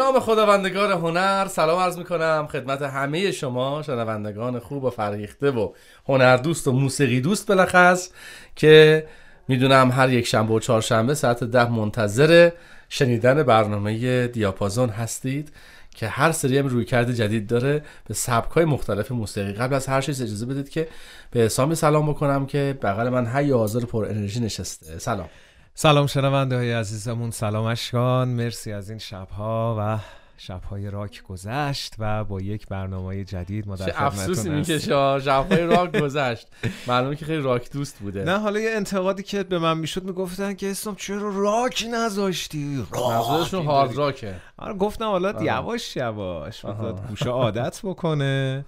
نام خداوندگار هنر سلام عرض می کنم خدمت همه شما شنوندگان خوب و فرهیخته و هنر دوست و موسیقی دوست بلخص که می‌دونم هر یک شنبه و چهارشنبه ساعت ده منتظر شنیدن برنامه دیاپازون هستید که هر سری هم روی کرده جدید داره به سبک های مختلف موسیقی. قبل از هر چیز اجازه بدید که به حسامی سلام بکنم که بغل من هی آزار پر انرژی نشسته. سلام. سلام شنونده های عزیزمون سلام اشکان. مرسی از این شبها و شبهای راک گذشت و با یک برنامه جدید ما در افسوسی می‌کشه شبهای راک گذشت. معلومه که خیلی راک دوست بوده. نه حالا یه انتقادی که به من می‌شد می‌گفتن که اسم چرا راک نذاشتی؟ منظورشون هارد راکه. آره گفتم حالا یواش یواش. گوشه عادت بکنه.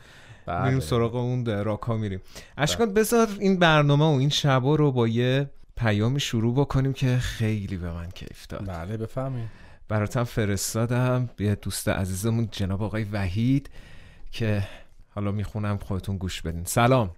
بله. میریم سراغ اون راک ها میریم اشکان بذار این برنامه و این شبا رو با یه پیامی شروع بکنیم که خیلی به من کیف داد. بله بفهمید براتم فرستادم یه دوست عزیزمون جناب آقای وحید که حالا می‌خونم خودتون گوش بدین. سلام.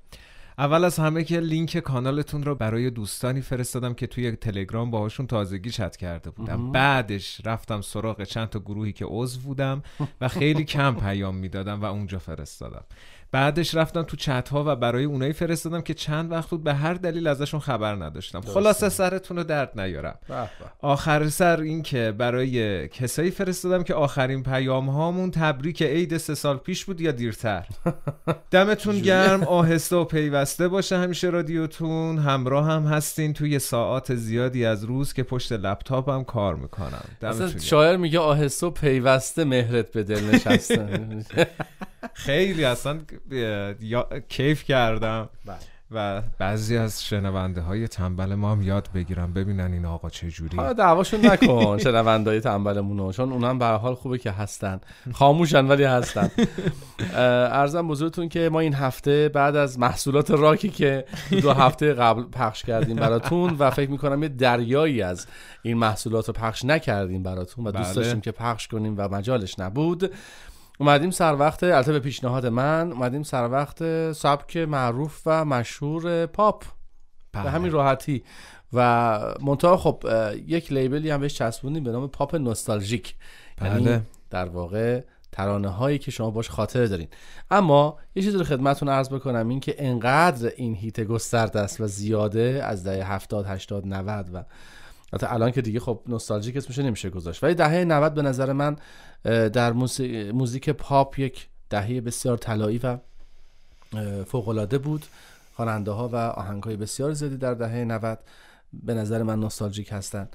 اول از همه که لینک کانالتون رو برای دوستانی فرستادم که توی تلگرام باهاشون تازگی چت کرده بودم. بعدش رفتم سراغ چند تا گروهی که عضو بودم و خیلی کم پیام می‌دادم و اونجا فرستادم. بعدش رفتم تو چت ها و برای اونایی فرستادم که چند وقت بود به هر دلیل ازشون خبر نداشتم. خلاصه سرتون رو درد نیارم. به به. آخر سر این که برای کسایی فرستادم که آخرین پیام هامون تبریک عید سه سال پیش بود یا دیرتر؟ دمتون گرم آهسته و پیوسته باشه همیشه رادیوتون. همراه هم هستین توی ساعات زیادی از روز که پشت لپتاپم کار می‌کنم. شاعر میگه آهسته و پیوسته مهرت به دل نشسته خیلی اصلا. کیف کردم بله. و بعضی از شنونده های تنبل ما هم یاد بگیرم ببینن این آقا چجوری حالا دعواشون نکن شنوندای تنبلمونو چون اونم به حال خوبه که هستن خاموشن ولی هستن ارزم بزرگتون که ما این هفته بعد از محصولات راکی که دو هفته قبل پخش کردیم براتون و فکر می‌کنم یه دریایی از این محصولات رو پخش نکردیم براتون و دوست بله. داشتیم که پخش کنیم و مجالش نبود اومدیم سر وقت البته به پیشنهاد من اومدیم سر وقت سبک معروف و مشهور پاپ به بله. همین راحتی و منتها خب یک لیبلی هم بهش چسبوندیم به نام پاپ نوستالژیک یعنی بله. در واقع ترانه هایی که شما باش خاطره دارین اما یه چیزی رو خدمتتون عرض بکنم این که انقدر این هیت گسترده است و زیاده از دهه 70 80 90 و حتی الان که دیگه خب نوستالژیک اسمش نمیشه گذاشت. ولی دهه 90 به نظر من در موزیک پاپ یک دهه بسیار طلایی و فوق العاده بود. خواننده ها و آهنگ های بسیار زیادی در دهه 90 به نظر من نوستالژیک هستن.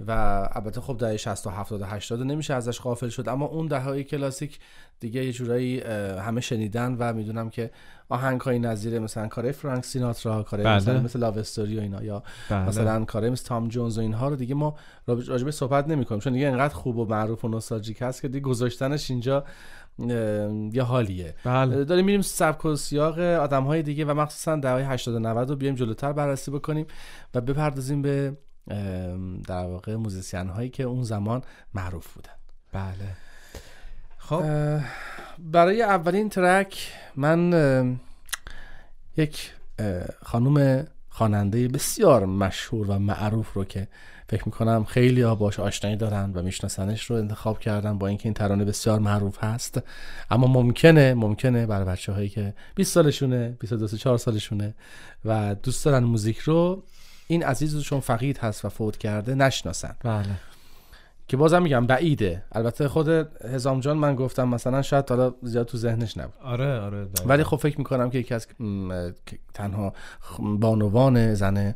و البته خب دهه 60 و 70 و 80 نمیشه ازش غافل شد اما اون دهه کلاسیک دیگه یه جورایی همه شنیدن و می‌دونم که آهنگ های نظیر مثلا کار فرانک سیناترا کار بله. مثلا مثل لاو استوری و اینا یا بله. مثلا کار مثل تام جونز و اینها رو دیگه ما راجبه صحبت نمی کنیم چون دیگه انقدر خوب و معروف و نوستالژیک هست که دیگه گذاشتنش اینجا یه حالیه بله داریم میریم سبک و سیاق آدم های دیگه و مخصوصا دهه 80 و 90 رو بیایم جلوتر بررسی بکنیم و بپردازیم به در واقع موزیسین هایی که اون زمان معروف بودن. بله. خب. برای اولین ترک من یک خانم خواننده بسیار مشهور و معروف رو که فکر می‌کنم خیلی ها باش آشنایی دارن و میشناسنش رو انتخاب کردن با اینکه این ترانه بسیار معروف هست. اما ممکنه ممکنه برای بچه هایی که 20 سالشونه 22 4 سالشونه و دوست دارن موزیک رو این عزیز رو چون فقید هست و فوت کرده نشناسن. بله. که بازم میگم بعیده. البته خود هزام جان من گفتم مثلا شاید حالا زیاد تو ذهنش نبود. آره آره دقیقاً. ولی خب فکر می‌کنم که یکی از تنها بانوان زن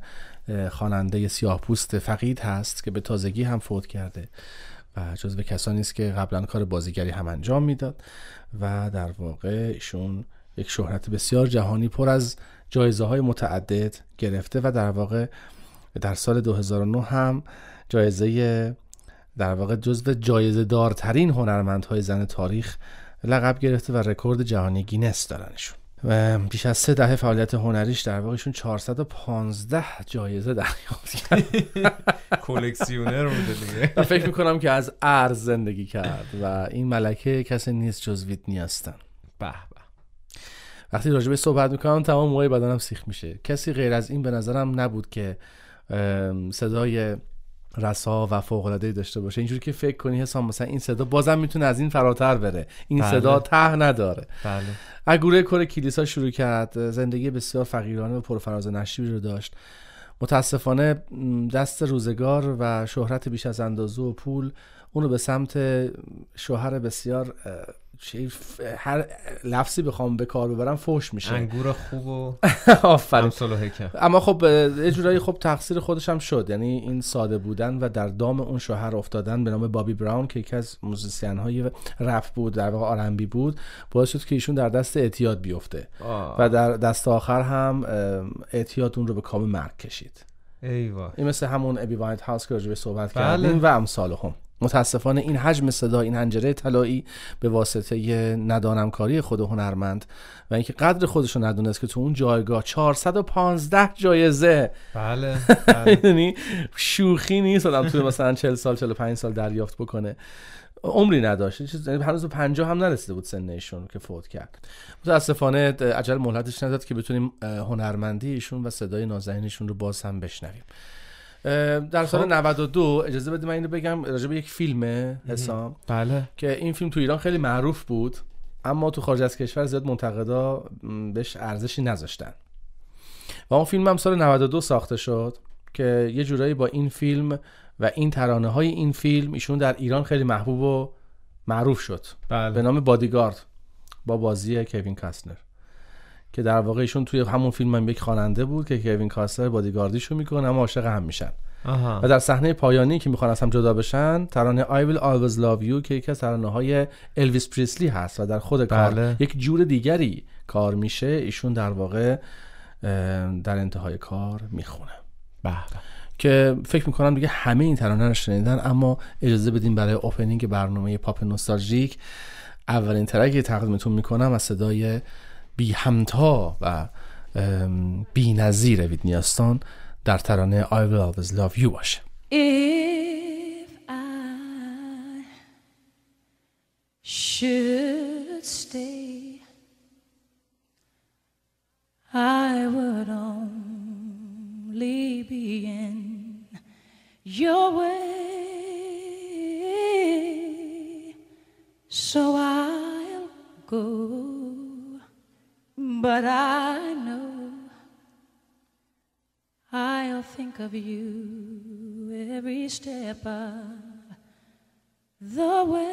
خواننده سیاه پوست فقید هست که به تازگی هم فوت کرده و جزو کسانی است که قبلا کار بازیگری هم انجام می‌داد و در واقع ایشون یک شهرت بسیار جهانی پر از جایزه های متعدد گرفته و در واقع در سال 2009 هم جایزه در واقع جزو جایزه دارترین هنرمندهای زن تاریخ لقب گرفته و رکورد جهانی گینس دارنشون و بیش از سه دهه فعالیت هنریش در واقع ایشون 415 جایزه دریافت کرد. کلکسیونر بوده دیگه. فکر می‌کنم که از عرض زندگی کرد و این ملکه کسی نیست جز ویتنی هیوستن. به. وقتی راجبه صحبت می‌کنم تمام موهای بدنم سیخ میشه. کسی غیر از این به نظرم نبود که صدای رسا و فوق العاده داشته باشه. اینجوری که فکر کنی حسام مثلا این صدا بازم می‌تونه از این فراتر بره. این بله. صدا ته نداره. بله. اگوره کور کلیسا شروع کرد. زندگی بسیار فقیرانه و پرفراز و نشیبی رو داشت. متاسفانه دست روزگار و شهرت بیش از اندازه و پول اونو به سمت شوهر بسیار هر لفظی بخوام به کار ببرم فوش میشه. انگور خوب و آفرین. اما خب یه جورایی خب تقصیر خودش هم شد. یعنی این ساده بودن و در دام اون شوهر افتادن به نام بابی براون که یکی از موزیسین های رپ بود در واقع R&B بود باعث شد که ایشون در دست اعتیاد بیفته. آه. و در دست آخر هم اعتیاد اون رو به کام مرگ کشید. ای وای. این مثل همون ایمی واینهاوس که راجبش صحبت بله. کردیم و امثال هم متاسفانه این حجم صدا این حنجره طلایی به واسطه ندانمکاری خود هنرمند و اینکه قدر خودش رو ندونست که تو اون جایگاه 415 جایزه. بله بله. یعنی شوخی نیست. آدم توی مثلا 40 سال 45 سال دریافت بکنه. عمری نداشت. چیز یعنی هنوز به 50 هم نرسیده بود سن ایشون که فوت کرد. متاسفانه عجل مهلتش نداد که بتونیم هنرمندی ایشون و صدای نازنینشون رو باز هم بشنویم. در سال خب. 92 اجازه بدید من اینو بگم راجع به یک فیلم حسام بله. که این فیلم تو ایران خیلی معروف بود اما تو خارج از کشور زیاد منتقدا بهش ارزشی نذاشتن. و اون فیلم هم سال 92 ساخته شد که یه جورایی با این فیلم و این ترانه های این فیلم ایشون در ایران خیلی محبوب و معروف شد. به بله نام بادیگارد با بازی کوین کاستنر که در واقع ایشون توی همون فیلم هم یک خواننده بود که کوین کاستنر بادیگاردیشو می‌کنه اما عاشق هم میشن. آها. و در صحنه پایانی که می‌خوان از هم جدا بشن ترانه I will always love you که یکی از ترانه های الویس پریسلی هست و در خود کار بله. یک جور دیگری کار میشه. ایشون در واقع در انتهای کار می‌خونه. به که فکر می‌کنم دیگه همه این ترانه رو شنیدن اما اجازه بدین برای اوپنینگ برنامه پاپ نوستالژیک اولین ترکی تقدیمتون می‌کنم از صدای بی همتا و بی نظیر ویدنیاستان در ترانه I will always love you باشه If I should stay, I would only be in your way. Of you every step of the way.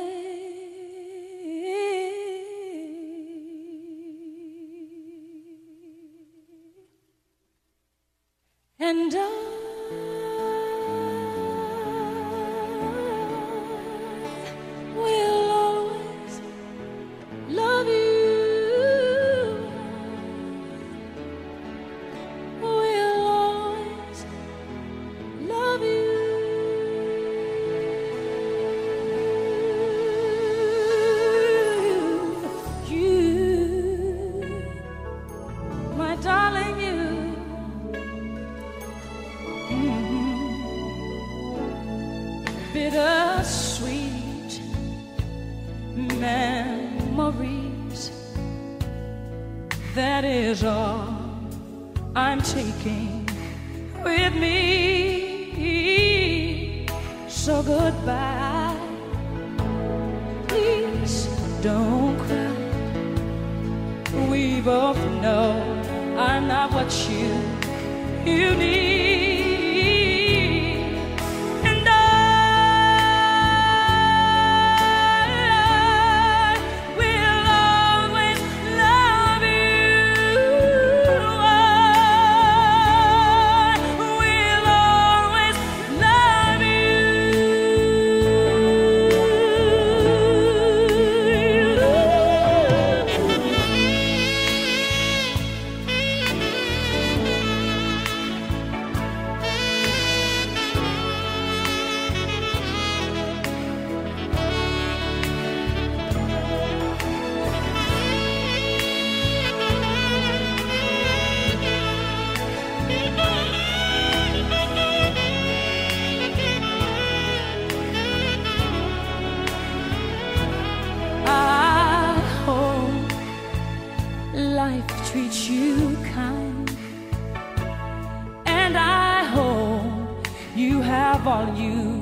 have all you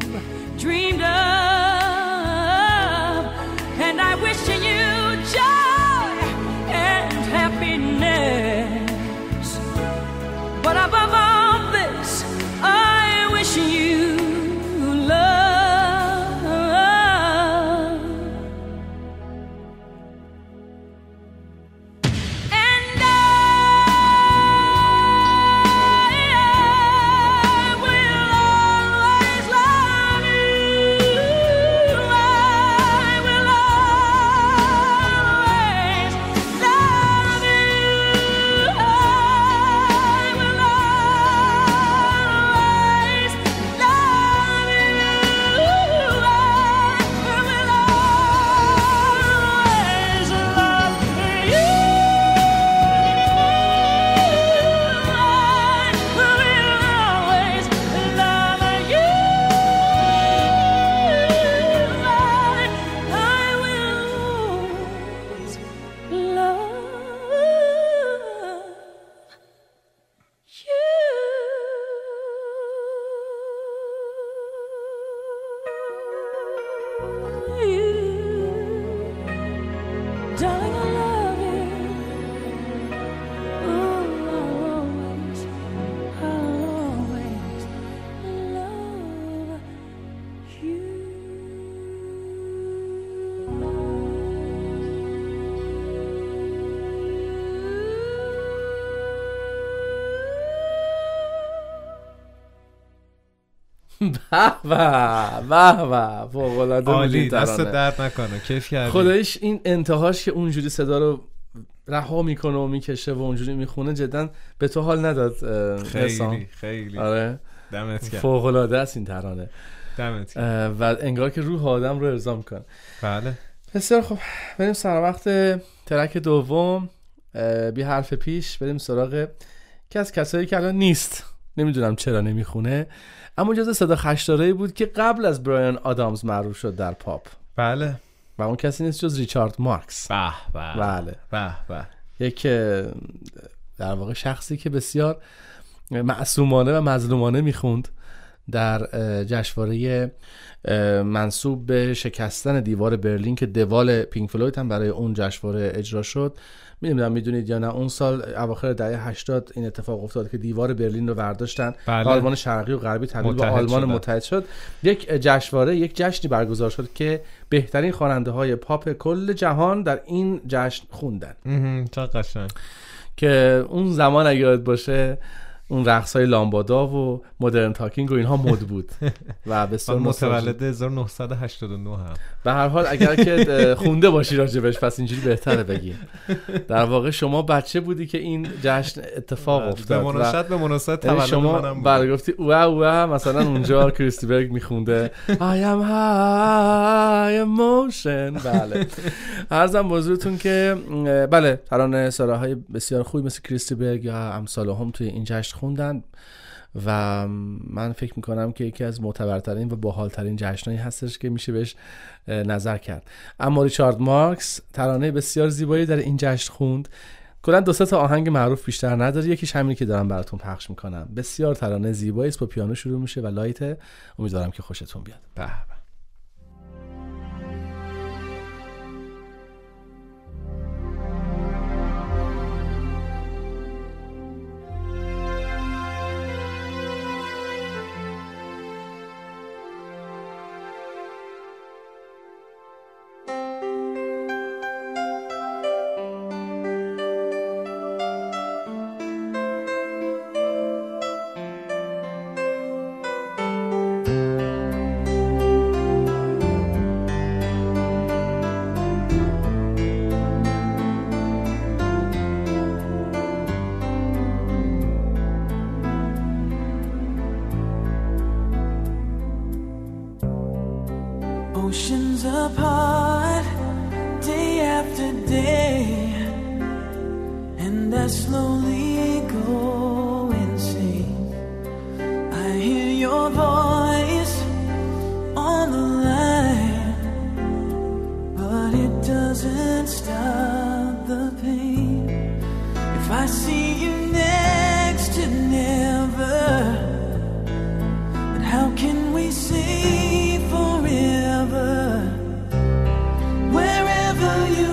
dreamed of. به به فوق العاده عالی دست. درد نکنه. کیف کردی؟ خدایش این انتهاش که اونجوری صدا رو رها می‌کنه و می‌کشه و اونجوری می‌خونه جدا به تو حال نداد خیلی خیلی. آره. دمت گرم. فوق العاده است این ترانه. دمت گرم. و انگار که روح آدم رو ارضا می‌کنه. بله. بسیار خب بریم سر وقت ترک دوم. بی حرف پیش بریم سراغ از کسایی که الان نیست. نمی‌دونم چرا نمی‌خونه. اما جز صدا خشدارایی بود که قبل از برایان آدامز معروف شد در پاپ. بله. و اون کسی نیست جز ریچارد مارکس. به به. بله. به به. یک در واقع شخصی که بسیار معصومانه و مظلومانه می‌خوند. در جشنواره منصوب به شکستن دیوار برلین که دوال پینک فلوید هم برای اون جشنواره اجرا شد. می‌دونم می‌دونید یا نه اون سال اواخر دهه 80 این اتفاق افتاد که دیوار برلین رو برداشتن. بله. آلمان شرقی و غربی تبدیل به آلمان شدن. متحد شد. یک جشنواره یک جشنی برگزار شد که بهترین خواننده های پاپ کل جهان در این جشن خوندن. چه قشنگ. که اون زمان اگه یاد باشه اون رقص های لامبادا و مدرن تاکینگ و اینها مد بود. و بسیار من نوستالژیک. متولد 1989 هم. به هر حال اگر که خونده باشی راجبش پس اینجوری بهتره بگی. در واقع شما بچه بودی که این جشن اتفاق به افتاد و مناسبت به مناسبت یعنی تولد شما منم. بله گفتی اوه اوه مثلا اونجا کریستیبرگ میخونده. I am high emotion. بله. ارزم بزرگتون که بله ترانه سراهای بسیار خوبی مثل کریستیبرگ یا امثال هم توی این جشن خوندن و من فکر می‌کنم که یکی از معتبرترین و باحالترین جشنهایی هستش که میشه بهش نظر کرد. اما ریچارد مارکس ترانه بسیار زیبایی در این جشن خوند. کلا دو تا آهنگ معروف بیشتر نداره یکیش همینی که دارم براتون پخش می‌کنم. بسیار ترانه زیبایی است با پیانو شروع میشه و لایت. امیدوارم که خوشتون بیاد. به. You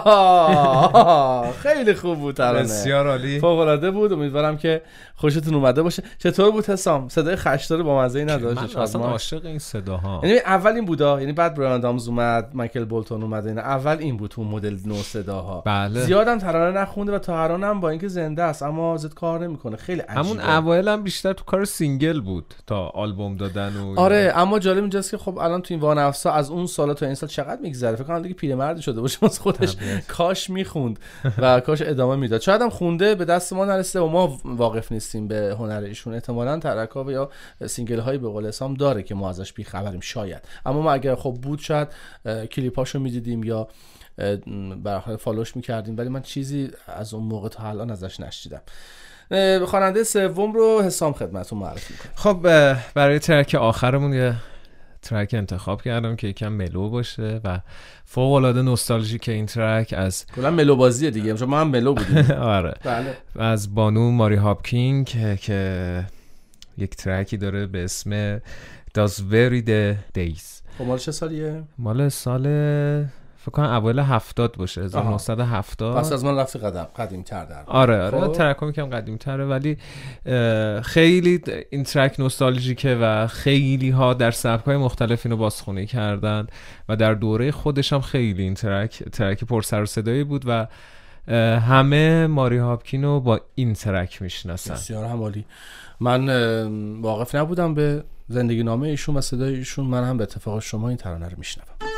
خیلی خوب بود ترانه. بسیار عالی. فوق العاده بود. امیدوارم که خوشتون اومده باشه. چطور بود حسام؟ صدای خشدار با مزه ای نداشت. من؟ اصلا عاشق این صداها. یعنی اول این بودا یعنی بعد برایان آدامز اومد مایکل بولتون اومد اینا اول این بود تو مدل نو صداها. بله. زیادم ترانه نخونده و تا الان هم با اینکه زنده است اما زیاد کار نمی‌کنه. خیلی عجیبه. همون اوایل هم بیشتر تو کار single بود تا آلبوم دادن و آره اما جالب اینجاست که خب الان تو این وانفسا از اون سالا تا این سال چقدر میگذره؟ فکر کنم دیگه پیرمرد شده باشه. واسه خودش. کاش می‌خوند و کاش ادامه می‌داد. شاید هم خونده به دست ما نرسیده و ما واقف نیستیم به هنر ایشون. احتمالاً track ا و یا single هایی به قول حسام داره که ما ازش بیخبریم شاید. اما ما اگر خب بود شاید کلیپاشو می‌دیدیم یا برای follow ش می‌کردیم ولی من چیزی از اون موقع تا الان ازش نشنیدم. خواننده سوم رو حسام خدمتتون معرفی می‌کنم. خب برای track آخرمون یه track انتخاب کردم که یکم mellow باشه و فوق العاده نوستالژیک این ترک از کلا ملو بازیه دیگه. چون ما هم ملو بودیم آره. بله. از بانو ماری هاپکینگ که, که یک ترکی داره به اسم The Days. خب مال چه سالیه؟ مال سال فکر کنم اول هفتاد باشه 1970 پس از من رفتی قدم قدیم تر در آره آره خب. ترک هم قدیم تره ولی خیلی این ترک نوستالژیکه و خیلی ها در سبک های مختلف اینو بازخونی کردن و در دوره خودش هم خیلی این ترک ترک پر سر و صدایی بود و همه ماری هاپکین رو با این ترک می‌شناسن. بسیار هم عالی من واقف نبودم به زندگی نامه ایشون و صدای ایشون. من هم به اتفاق شما این ترانه رو میشنوم.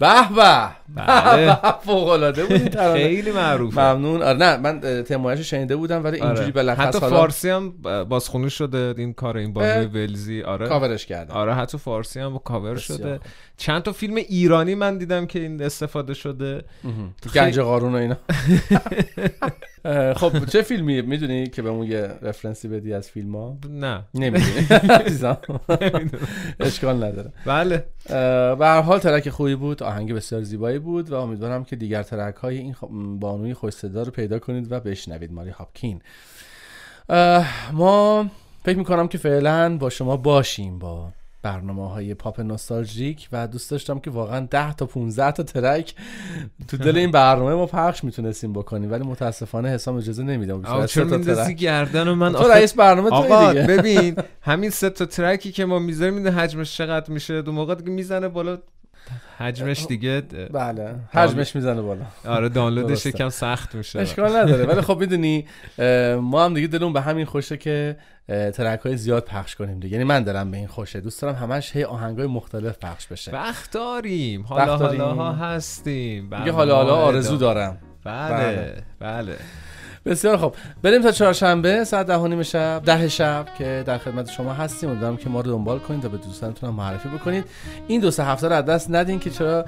به به بله. فوق العاده بود. خیلی معروفه. ممنون. آره نه من تمایش شنیده بودم ولی اینجوری آره. بالاخص حتی حالا فارسی هم بازخونی شده این کار این بانوی. ولزی. آره. کاورش کردم. آره حتی فارسی هم کاور شده. چند تا فیلم ایرانی من دیدم که این استفاده شده. گنج قارون و اینا. خب چه فیلمی می‌دونی که بهمون یه رفرنسی بدی از فیلم ها نه. نمی‌دونی. اشکال نداره. بله. به هر حال ترک خوبی بود. آهنگ بسیار زیبایی بود و امیدوارم که دیگر ترک های این بانوی خوش صدا رو پیدا کنید و بشنوید. ماری هاپکین. ما فکر می‌کنم که فعلا با شما باشیم با برنامه های پاپ نوستالژیک و دوست داشتم که واقعا 10 تا 15 تا ترک تو دل این برنامه ما پخش می‌تونستیم بکنیم ولی متاسفانه حسام اجازه نمیدم آقا چرا میندازی گردن و من تو آخه- رئیس برنامه آقا تو دیگه. ببین همین سه تا ترکی که ما می‌ذاریم میده حجمش چقدر میشه؟ دو موقع دیگه می‌زنه بالا حجمش دیگه بله. حجمش می‌زنه بالا. آره دانلودش. یکم سخت میشه. اشکال نداره. ولی خب می‌دونی ما هم دیگه دلمون به همین خوشه که ترک های زیاد پخش کنیم دیگه. یعنی من دلم به این خوشه. دوست دارم همش هی آهنگای مختلف پخش بشه. وقت داریم. حالا. حالا هستیم. دیگه حالا حالا آرزو. دارم. بله بله. بله. بسیار خب بریم تا چهارشنبه ساعت ده نیم شب ده شب که در خدمت شما هستیم. امیدوارم که ما رو دنبال کنید و به دوستانتون هم معرفی بکنید. این دو سه هفته رو از دست ندین که چرا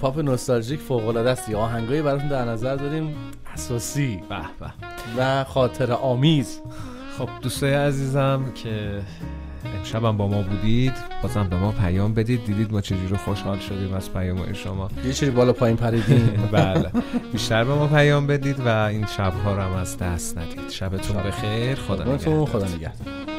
پاپ نوستالژیک فوق العاده است. یا آهنگایی براتون در نظر داریم. اساسی. به به. و خاطر آمیز. خب دوستای عزیزم که امشبم با ما بودید. بازم به ما پیام بدید. دیدید ما چجوری خوشحال شدیم از پیام شما. یه چیزی بالا پایین پریدیم. بله. بیشتر به ما پیام بدید و این شبها رو هم از دست ندید. شبتون بخیر. خدا نگهدار. خدا نگهدار.